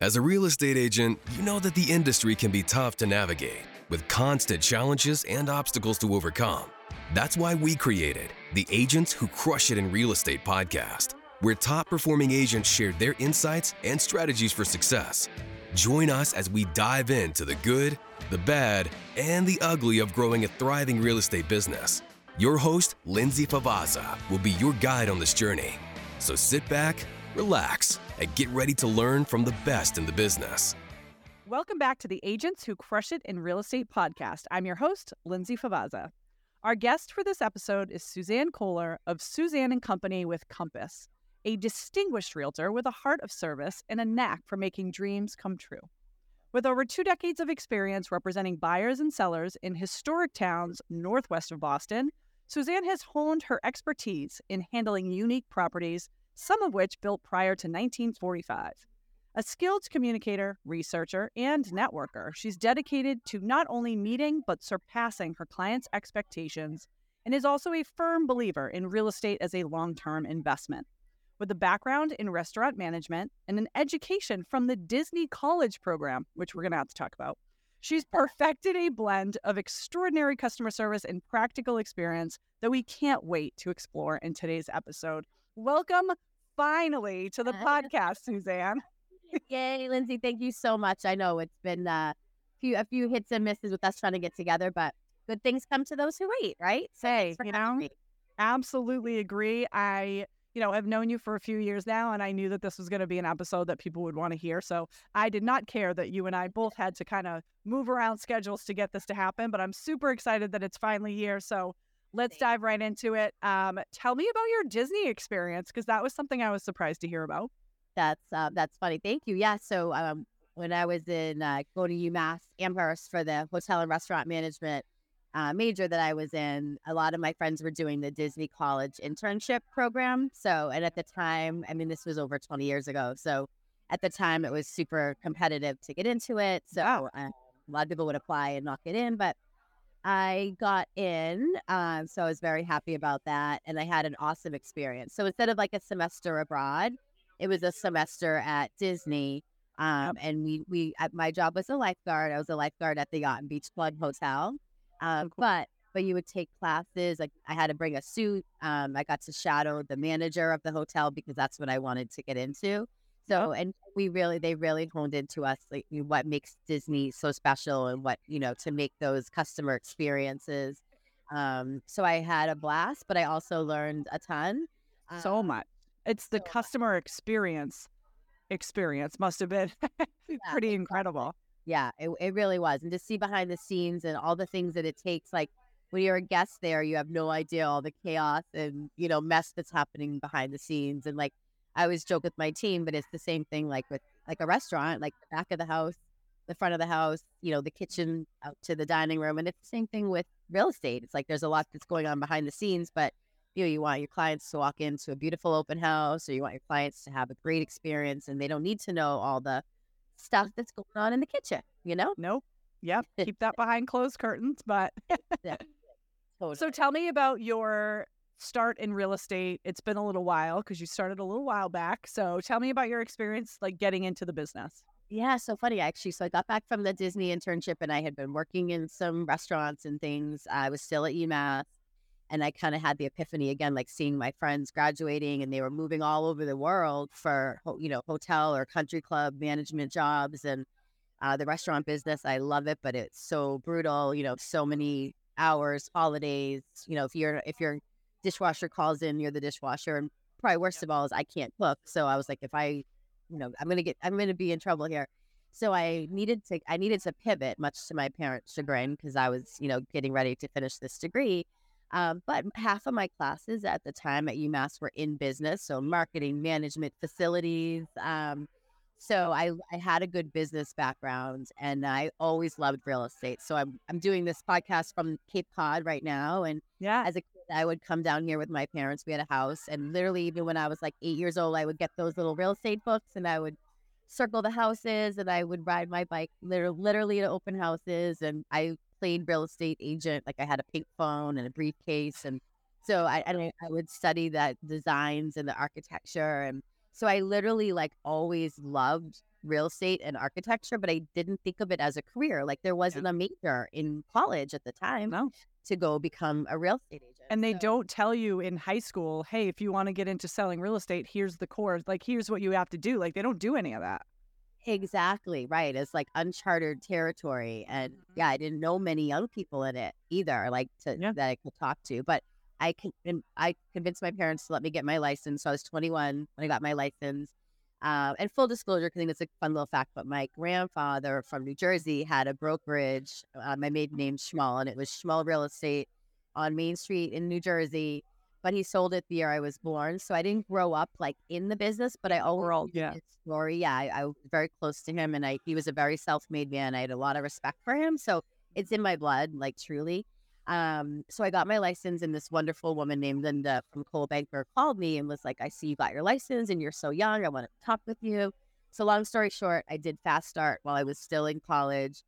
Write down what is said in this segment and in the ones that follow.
As a real estate agent, you know that the industry can be tough to navigate, with constant challenges and obstacles to overcome. That's why we created the Agents Who Crush It in Real Estate podcast, where top performing agents share their insights and strategies for success. Join us as we dive into the good, the bad, and the ugly of growing a thriving real estate business. Your host, Lindsay Favazza, will be your guide on this journey. So sit back, relax, and get ready to learn from the best in the business. Welcome back to the Agents Who Crush It in Real Estate podcast. I'm your host, Lindsay Favazza. Our guest for this episode is Suzanne Koller of Suzanne and Company with Compass, a distinguished realtor with a heart of service and a knack for making dreams come true. With over two decades of experience representing buyers and sellers in historic towns northwest of Boston, Suzanne has honed her expertise in handling unique properties, some of which built prior to 1945. A skilled communicator, researcher, and networker, she's dedicated to not only meeting but surpassing her clients' expectations and is also a firm believer in real estate as a long term investment. With a background in restaurant management and an education from the Disney College program, which we're going to have to talk about, she's perfected a blend of extraordinary customer service and practical experience that we can't wait to explore in today's episode. Welcome finally to the podcast, Suzanne. Yay, Lindsay! Thank you so much. I know it's been uh, a few a few hits and misses with us trying to get together, but good things come to those who wait, right? So Say, you know, me. absolutely agree. I you know, have known you for a few years now, and I knew that this was going to be an episode that people would want to hear. So I did not care that you and I both had to kind of move around schedules to get this to happen, but I'm super excited that it's finally here. So let's dive right into it. Um, tell me about your Disney experience because that was something I was surprised to hear about. That's uh, that's funny. Thank you. Yeah. So um, when I was in uh, going to UMass Amherst for the hotel and restaurant management uh, major that I was in, a lot of my friends were doing the Disney College internship program. So, and at the time, I mean, this was over 20 years ago. So, at the time, it was super competitive to get into it. So, uh, a lot of people would apply and not get in, but I got in. Um, so, I was very happy about that. And I had an awesome experience. So, instead of like a semester abroad, it was a semester at Disney. Um, and we, we, my job was a lifeguard. I was a lifeguard at the Yacht and Beach Club Hotel. Um, but, but you would take classes. Like I had to bring a suit. Um, I got to shadow the manager of the hotel because that's what I wanted to get into. So, and we really, they really honed into us, like what makes Disney so special and what, you know, to make those customer experiences. Um, so I had a blast, but I also learned a ton. So um, much. It's the customer experience experience must have been pretty incredible. Yeah, it, it really was. And to see behind the scenes and all the things that it takes, like when you're a guest there, you have no idea all the chaos and, you know, mess that's happening behind the scenes. And like I always joke with my team, but it's the same thing like with like a restaurant, like the back of the house, the front of the house, you know, the kitchen out to the dining room. And it's the same thing with real estate. It's like there's a lot that's going on behind the scenes, but you know, you want your clients to walk into a beautiful open house or you want your clients to have a great experience and they don't need to know all the stuff that's going on in the kitchen, you know? Nope. Yep. Keep that behind closed curtains. But yeah, totally. so tell me about your start in real estate. It's been a little while because you started a little while back. So tell me about your experience like getting into the business. Yeah, so funny actually. So I got back from the Disney internship and I had been working in some restaurants and things. I was still at UMass and I kind of had the epiphany again, like seeing my friends graduating and they were moving all over the world for, you know, hotel or country club management jobs and uh, the restaurant business. I love it, but it's so brutal, you know, so many hours, holidays, you know, if you're, if your dishwasher calls in, you're the dishwasher. And probably worst of all is I can't cook. So I was like, if I, you know, I'm going to get, I'm going to be in trouble here. So I needed to, I needed to pivot much to my parents' chagrin because I was, you know, getting ready to finish this degree um, but half of my classes at the time at UMass were in business, so marketing, management, facilities. Um, so I, I had a good business background and I always loved real estate. So I'm, I'm doing this podcast from Cape Cod right now. And yeah, as a kid, I would come down here with my parents. We had a house. And literally, even when I was like eight years old, I would get those little real estate books and I would circle the houses and I would ride my bike literally to open houses. And I played real estate agent. Like I had a pink phone and a briefcase, and so I I, I would study that designs and the architecture, and so I literally like always loved real estate and architecture, but I didn't think of it as a career. Like there wasn't a major in college at the time No. to go become a real estate agent. And they So- don't tell you in high school, hey, if you want to get into selling real estate, here's the course. Like, here's what you have to do. Like, they don't do any of that. Exactly right. It's like uncharted territory, and Mhm. yeah, I didn't know many young people in it either, like to Yeah. that I could talk to. But I can, I convinced my parents to let me get my license. So I was 21 when I got my license. Um, and full disclosure, 'cause I think it's a fun little fact, but my grandfather from New Jersey had a brokerage. Uh, my maiden name Schmull, and it was Schmull Real Estate on Main Street in New Jersey. But he sold it the year I was born, so I didn't grow up like in the business. But I overall yeah. story. Yeah, I, I was very close to him, and I he was a very self-made man. I had a lot of respect for him, so it's in my blood, like truly. Um, so I got my license, and this wonderful woman named Linda from Coldwell Banker called me and was like, "I see you got your license, and you're so young. I want to talk with you." So long story short, I did fast start while I was still in college,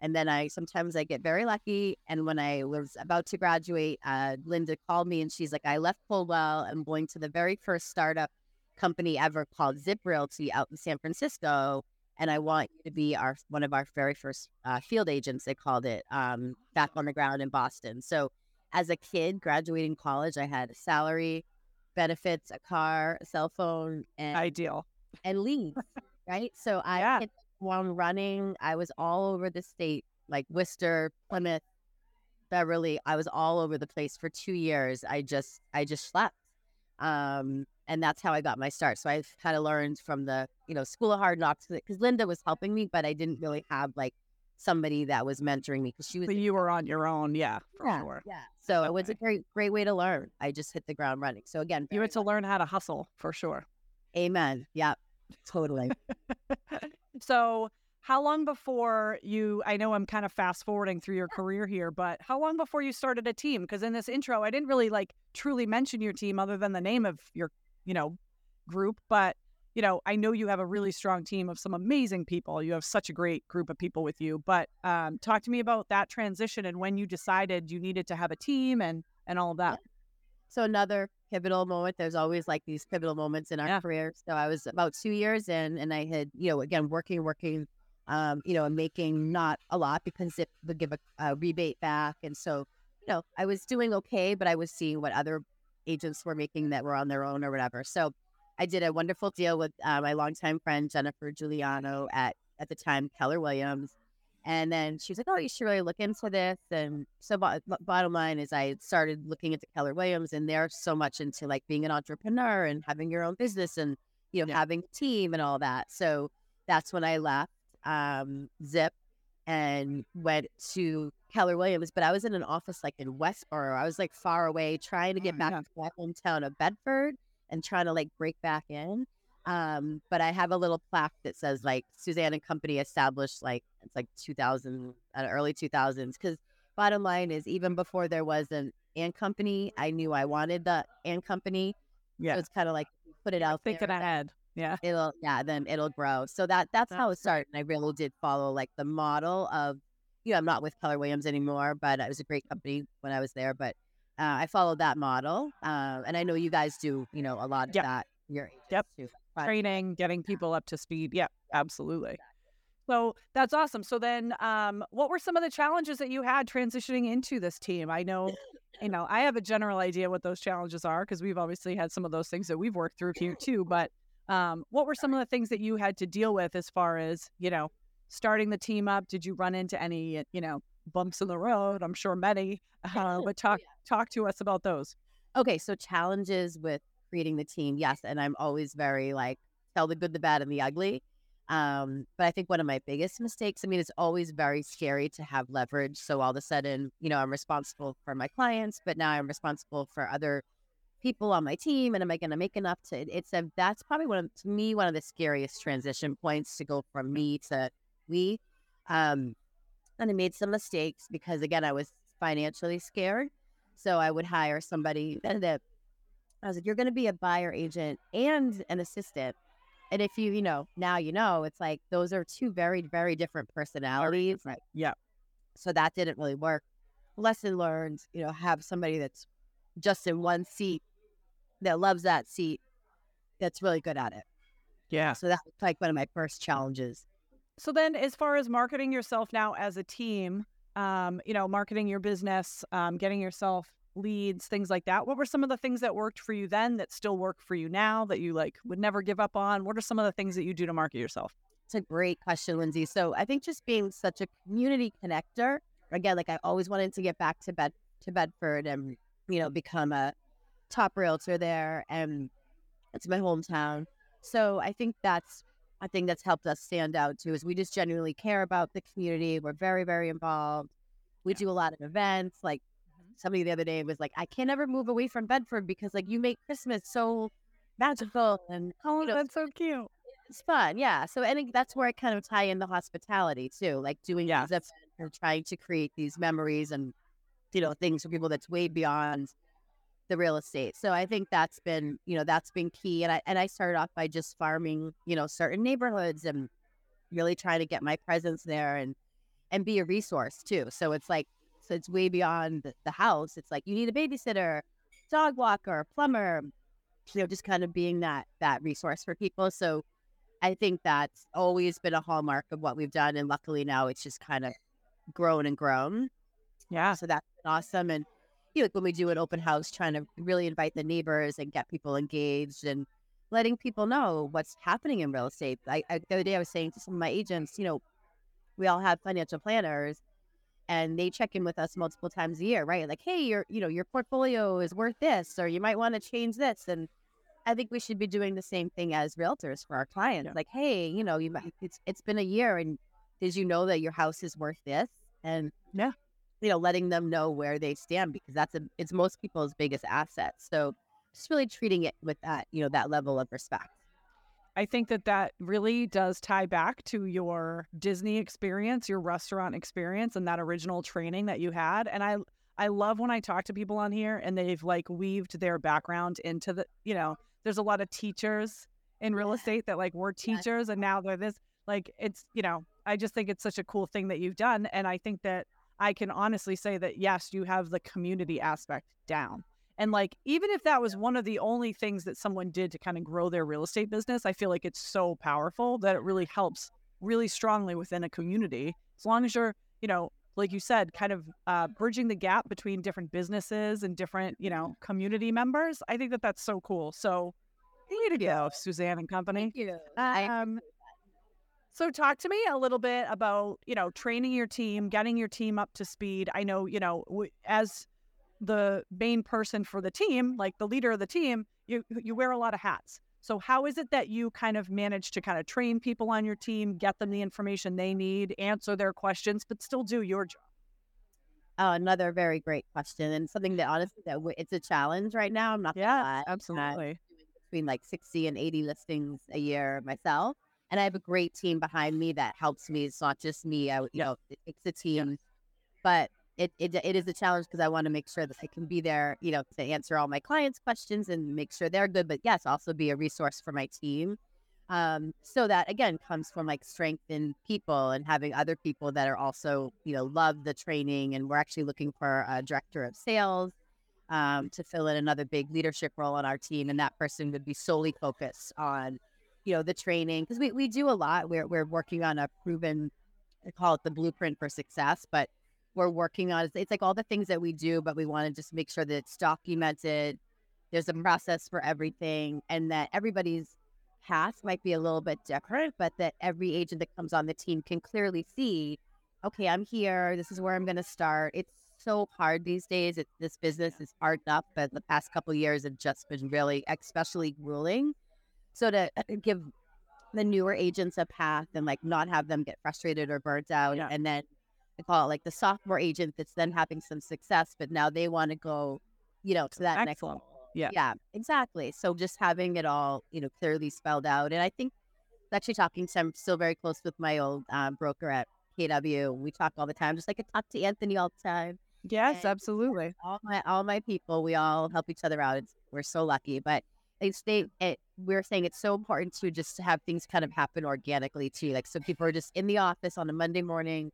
and then I sometimes I get very lucky. And when I was about to graduate, uh, Linda called me, and she's like, "I left Coldwell. I'm going to the very first startup company ever called Zip Realty out in San Francisco." And I want you to be our one of our very first uh, field agents. They called it um, back on the ground in Boston. So, as a kid graduating college, I had a salary, benefits, a car, a cell phone, and Ideal. and leads, right? So I Yeah. hit one running. I was all over the state, like Worcester, Plymouth, Beverly. I was all over the place for two years. I just, I just slept. Um, and that's how I got my start. So I've kind of learned from the, you know, school of hard knocks because Linda was helping me, but I didn't really have like somebody that was mentoring me because she was So you were on your own. Yeah, for yeah, sure. yeah. So it was a great, great way to learn. I just hit the ground running. So again, You had to learn how to hustle for sure. amen. Yeah, totally. so how long before you i know i'm kind of fast forwarding through your career here but how long before you started a team because in this intro i didn't really like truly mention your team other than the name of your you know group but you know i know you have a really strong team of some amazing people you have such a great group of people with you but um, talk to me about that transition and when you decided you needed to have a team and and all of that So another pivotal moment. There's always like these pivotal moments in our Yeah. career. So I was about two years in, and I had, you know, again working, working, um, you know, and making not a lot because it would give a, a rebate back, and so, you know, I was doing okay, but I was seeing what other agents were making that were on their own or whatever. So I did a wonderful deal with uh, my longtime friend Jennifer Giuliano at at the time Keller Williams. And then she was like, "Oh, you should really look into this." And so, bo- bo- bottom line is, I started looking into Keller Williams, and they're so much into like being an entrepreneur and having your own business, and you know, Yeah. having a team and all that. So that's when I left um, Zip and went to Keller Williams. But I was in an office like in Westboro. I was like far away, trying to get Oh, back yeah. to my hometown of Bedford and trying to like break back in. Um, but I have a little plaque that says like Suzanne and Company established like it's like 2000, uh, early 2000s. Because bottom line is, even before there was an and company, I knew I wanted the and company. yeah So it's kind of like put it out there. thinking there. ahead yeah It'll yeah, then it'll grow. So that that's how it started. And I really did follow like the model of you know, I'm not with Keller Williams anymore, but it was a great company when I was there. But uh, I followed that model. Uh, and I know you guys do, you know, a lot of Yep. that. Your Yep. too. But- training, getting people up to speed. Yeah, absolutely. So that's awesome. So then, um, what were some of the challenges that you had transitioning into this team? I know, you know, I have a general idea what those challenges are because we've obviously had some of those things that we've worked through here too. But um, what were some of the things that you had to deal with as far as you know starting the team up? Did you run into any you know bumps in the road? I'm sure many. Uh, but talk talk to us about those. Okay, so challenges with creating the team, yes, and I'm always very like tell the good, the bad, and the ugly. Um, but I think one of my biggest mistakes, I mean, it's always very scary to have leverage. So all of a sudden, you know, I'm responsible for my clients, but now I'm responsible for other people on my team, and am I going to make enough to? It's a that's probably one of to me one of the scariest transition points to go from me to we. Um, and I made some mistakes because again, I was financially scared. So I would hire somebody that, that I was like, you're going to be a buyer agent and an assistant. And if you, you know, now you know, it's like those are two very, very different personalities. Right. Yeah. So that didn't really work. Lesson learned, you know, have somebody that's just in one seat that loves that seat that's really good at it. Yeah. So that was like one of my first challenges. So then, as far as marketing yourself now as a team, um, you know, marketing your business, um, getting yourself leads, things like that. What were some of the things that worked for you then that still work for you now that you like would never give up on? What are some of the things that you do to market yourself? It's a great question, Lindsay. So I think just being such a community connector. Again, like I always wanted to get back to bed to Bedford and you know become a top realtor there, and it's my hometown. So I think that's I think that's helped us stand out too. Is we just genuinely care about the community. We're very very involved. We do a lot of events. Like mm-hmm. somebody the other day was like, I can't ever move away from Bedford because like you make Christmas so magical and Oh, you know, that's so cute. it's fun. Yeah. So I think that's where I kind of tie in the hospitality too, like doing Yes. these events and trying to create these memories and you know things for people that's way beyond the real estate. So I think that's been you know that's been key. And I and I started off by just farming you know certain neighborhoods and really trying to get my presence there and and be a resource too. So it's like so it's way beyond the, house. It's like you need a babysitter, dog walker, plumber, you know, just kind of being that that resource for people. So I think that's always been a hallmark of what we've done, and luckily now it's just kind of grown and grown. Yeah. So that's awesome. And you know, like when we do an open house, trying to really invite the neighbors and get people engaged and letting people know what's happening in real estate. I, I the other day I was saying to some of my agents, you know, we all have financial planners and they check in with us multiple times a year, right? Like, hey, your you know, your portfolio is worth this, or you might want to change this. And I think we should be doing the same thing as realtors for our clients. Yeah. Like, hey, you know, you might it's it's been a year and did you know that your house is worth this? And Yeah. You know, letting them know where they stand because that's a it's most people's biggest asset. So just really treating it with that, you know, that level of respect. I think that that really does tie back to your Disney experience, your restaurant experience, and that original training that you had. And I, I love when I talk to people on here and they've like weaved their background into the, you know, there's a lot of teachers in real estate that like were teachers and now they're this. Like it's, you know, I just think it's such a cool thing that you've done. And I think that I can honestly say that yes, you have the community aspect down. And like, even if that was one of the only things that someone did to kind of grow their real estate business, I feel like it's so powerful that it really helps really strongly within a community. As long as you're, you know, like you said, kind of uh, bridging the gap between different businesses and different, you know, community members. I think that that's so cool. So, way to go, Suzanne and company. Thank you. I, Um, so talk to me a little bit about, you know, training your team, getting your team up to speed. I know, you know, as the main person for the team, like the leader of the team, you you wear a lot of hats. So how is it that you kind of manage to kind of train people on your team, get them the information they need, answer their questions, but still do your job? oh, another very great question and something that honestly that w- it's a challenge right now. I'm not gonna Yeah, lie. absolutely. between like 60 and 80 listings a year myself. And I have a great team behind me that helps me. It's not just me. I, you know, it, it's a team, but it, it, it is a challenge because I want to make sure that I can be there, you know, to answer all my clients' questions and make sure they're good. But yes, also be a resource for my team. Um, so that again comes from like strength in people and having other people that are also, you know, love the training. And we're actually looking for a director of sales um, to fill in another big leadership role on our team, and that person would be solely focused on, you know, the training because we, we do a lot. We're we're working on a proven, I call it the blueprint for success, but we're working on it's like all the things that we do, but we want to just make sure that it's documented. There's a process for everything, and that everybody's path might be a little bit different, but that every agent that comes on the team can clearly see, okay, I'm here. This is where I'm going to start. It's so hard these days. It, this business is hard enough, but the past couple years have just been really, especially grueling. So to uh, give the newer agents a path and like not have them get frustrated or burnt out, Yeah. and then I call it like the sophomore agent that's then having some success, but now they want to go, you know, to that next Excellent. level. Yeah. Yeah, exactly. So just having it all, you know, clearly spelled out. And I think actually talking to, I'm still very close with my old um, broker at KW. We talk all the time, just like I talk to Anthony all the time. Yes, And- absolutely. All my all my people, we all help each other out. It's, we're so lucky. But it's they it, we're saying it's so important to just have things kind of happen organically too. Like so people are just in the office on a Monday morning.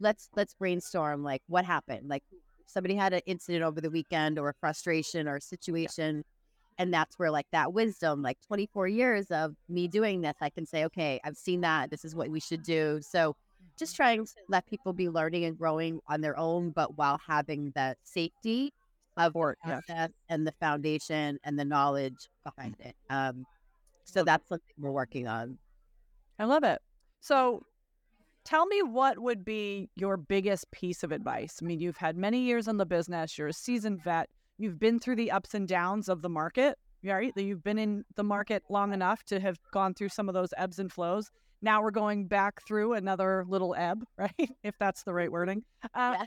Let's let's brainstorm like what happened. Like somebody had an incident over the weekend or a frustration or a situation And that's where like that wisdom, like 24 years of me doing this, I can say, okay, I've seen that. This is what we should do. So just trying to let people be learning and growing on their own, but while having the safety of work yeah. and the foundation and the knowledge behind it. Um, so that's something we're working on. I love it. So tell me what would be your biggest piece of advice? I mean, you've had many years in the business, you're a seasoned vet, you've been through the ups and downs of the market, right? That You've been in the market long enough to have gone through some of those ebbs and flows. Now we're going back through another little ebb, right? If that's the right wording. Uh,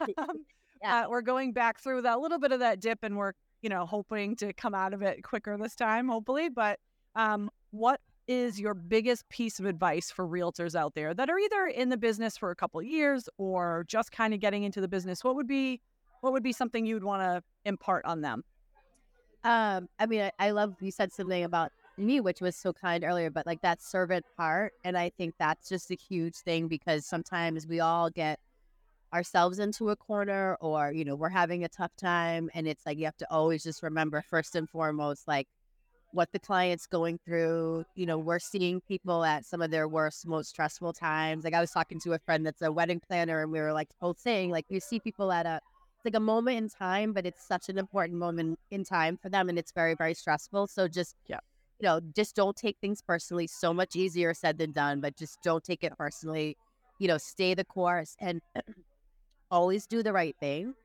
Yeah. uh, we're going back through that little bit of that dip and we're, you know, hoping to come out of it quicker this time, hopefully. But um, what is your biggest piece of advice for realtors out there that are either in the business for a couple of years or just kind of getting into the business? What would be what would be something you'd want to impart on them? Um, I mean, I, I love you said something about me, which was so kind earlier, but like that servant part. And I think that's just a huge thing because sometimes we all get ourselves into a corner or, you know, we're having a tough time. And it's like you have to always just remember, first and foremost, like what the client's going through. You know, we're seeing people at some of their worst, most stressful times. Like I was talking to a friend that's a wedding planner, and we were like both saying, like, you see people at a it's like a moment in time, but it's such an important moment in time for them, and it's very, very stressful. So just, Yeah. you know, just don't take things personally. So much easier said than done, but just don't take it personally. You know, stay the course and always do the right thing,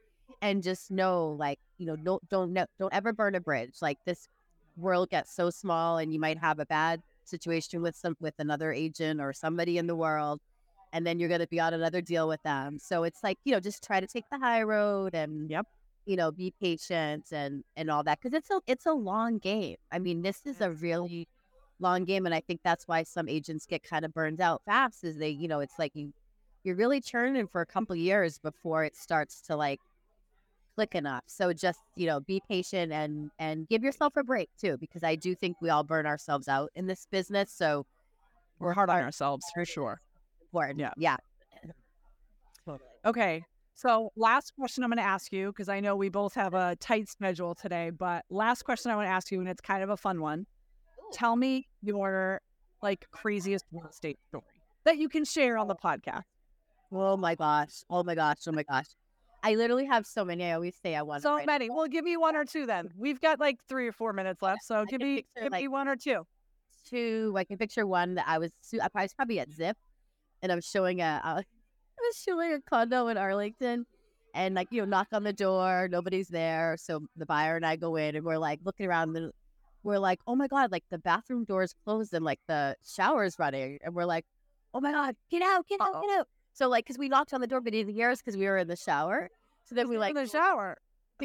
and just know, like, you know, don't don't don't ever burn a bridge. Like this world gets so small, and you might have a bad situation with some with another agent or somebody in the world and then you're going to be on another deal with them. So it's like, you know, just try to take the high road and Yep. you know, be patient and and all that cuz it's a it's a long game. I mean, this is a really long game and I think that's why some agents get kind of burned out fast is they, you know, it's like you you're really churning for a couple years before it starts to like click enough. So just, you know, be patient and and give yourself a break too because I do think we all burn ourselves out in this business. So We're hard on ourselves for sure. important. Yeah. Yeah. Okay. So, last question I'm going to ask you because I know we both have a tight schedule today, but last question I want to ask you, and it's kind of a fun one. Tell me your like craziest real estate story that you can share on the podcast. Oh my gosh. Oh my gosh. Oh my gosh. I literally have so many. I always say I want So many. Well, give me one or two then. We've got like three or four minutes left. So give me picture, give me one or two. two. I can picture one that I was su- I was probably at Zip, and I'm showing a uh, I was showing a condo in Arlington, and like you know knock on the door, nobody's there, so the buyer and I go in, and we're like looking around, and we're like, oh my god, like the bathroom door is closed and like the shower's running, and we're like, oh my god, get out, get out, Uh-oh. get out. So like, cause we knocked on the door, but he didn't hear us because we were in the shower. So then we like in the shower.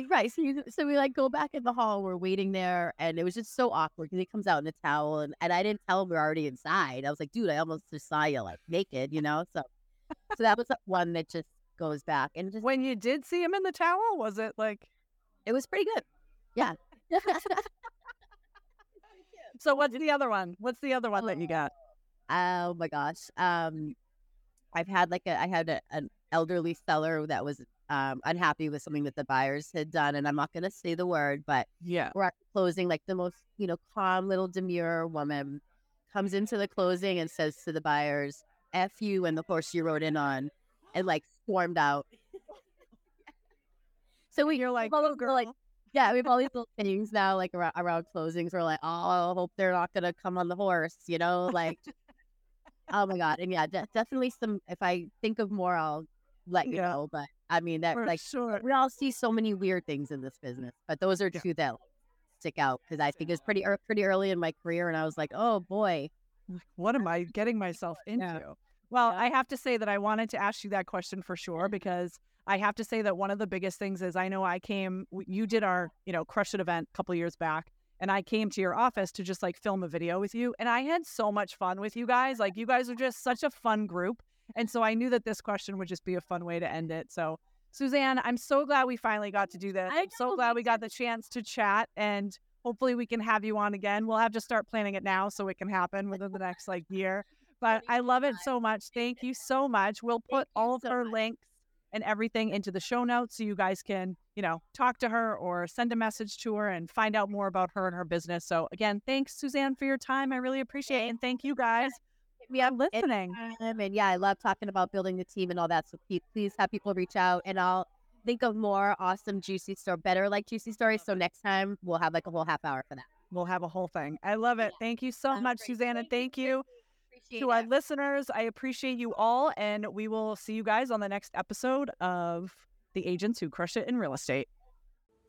Right. So, you, so we like go back in the hall. We're waiting there, and it was just so awkward because he comes out in a towel, and, and I didn't tell him we are already inside. I was like, dude, I almost just saw you like naked, you know. So, so that was one that just goes back, and just When you did see him in the towel, was it like it was pretty good. Yeah. so what's the other one? What's the other one that you got? oh my gosh. Um, I've had like a I had a, an elderly seller that was um unhappy with something that the buyers had done, and I'm not gonna say the word, but Yeah. we're at closing, like the most, you know, calm little demure woman comes into the closing and says to the buyers, F you and the horse you rode in on, and like stormed out. so we, You're like, "Oh, those- like, yeah, we have all these little things now, like around, around closings. We're like, oh, I hope they're not going to come on the horse, you know, like, oh my God. And yeah, de- definitely some, if I think of more, I'll let you Yeah. know. But I mean, that For like, sure. we all see so many weird things in this business, but those are Yeah. two that stick out because I think it was pretty ear- pretty early in my career, and I was like, oh boy, What am I getting myself into? Yeah. Well. I have to say that I wanted to ask you that question for sure because I have to say that one of the biggest things is I know I came, you did our, you know, Crush It event a couple years back, and I came to your office to just like film a video with you, and I had so much fun with you guys. Like, you guys are just such a fun group. And so I knew that this question would just be a fun way to end it. So, Suzanne, I'm so glad we finally got to do this. I'm so glad we got the chance to chat and hopefully we can have you on again. We'll have to start planning it now so it can happen within the next like year. But I love it so much. Thank you so much. We'll put all of her much. links and everything into the show notes so you guys can, you know, talk to her or send a message to her and find out more about her and her business. So again, thanks Suzanne for your time. I really appreciate it. And thank you guys up listening. And yeah, I love talking about building the team and all that. So please have people reach out and I'll think of more awesome juicy story, better like juicy stories. So next time we'll have like a whole half hour for that. We'll have a whole thing. I love it. Thank you so Sounds much, great. Susanna. Thank you Appreciate to our listeners. I appreciate you all, and we will see you guys on the next episode of The Agents Who Crush It in Real Estate.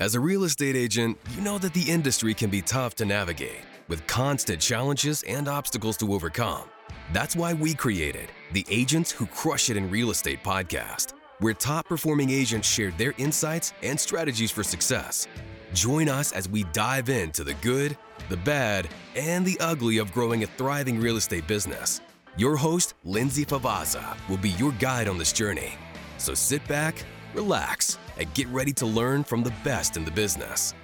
As a real estate agent, you know that the industry can be tough to navigate with constant challenges and obstacles to overcome. That's why we created the Agents Who Crush It in Real Estate podcast, where top performing agents share their insights and strategies for success. Join us as we dive into the good, the bad, and the ugly of growing a thriving real estate business. Your host, Lindsay Favazza, will be your guide on this journey. So sit back, relax, and get ready to learn from the best in the business.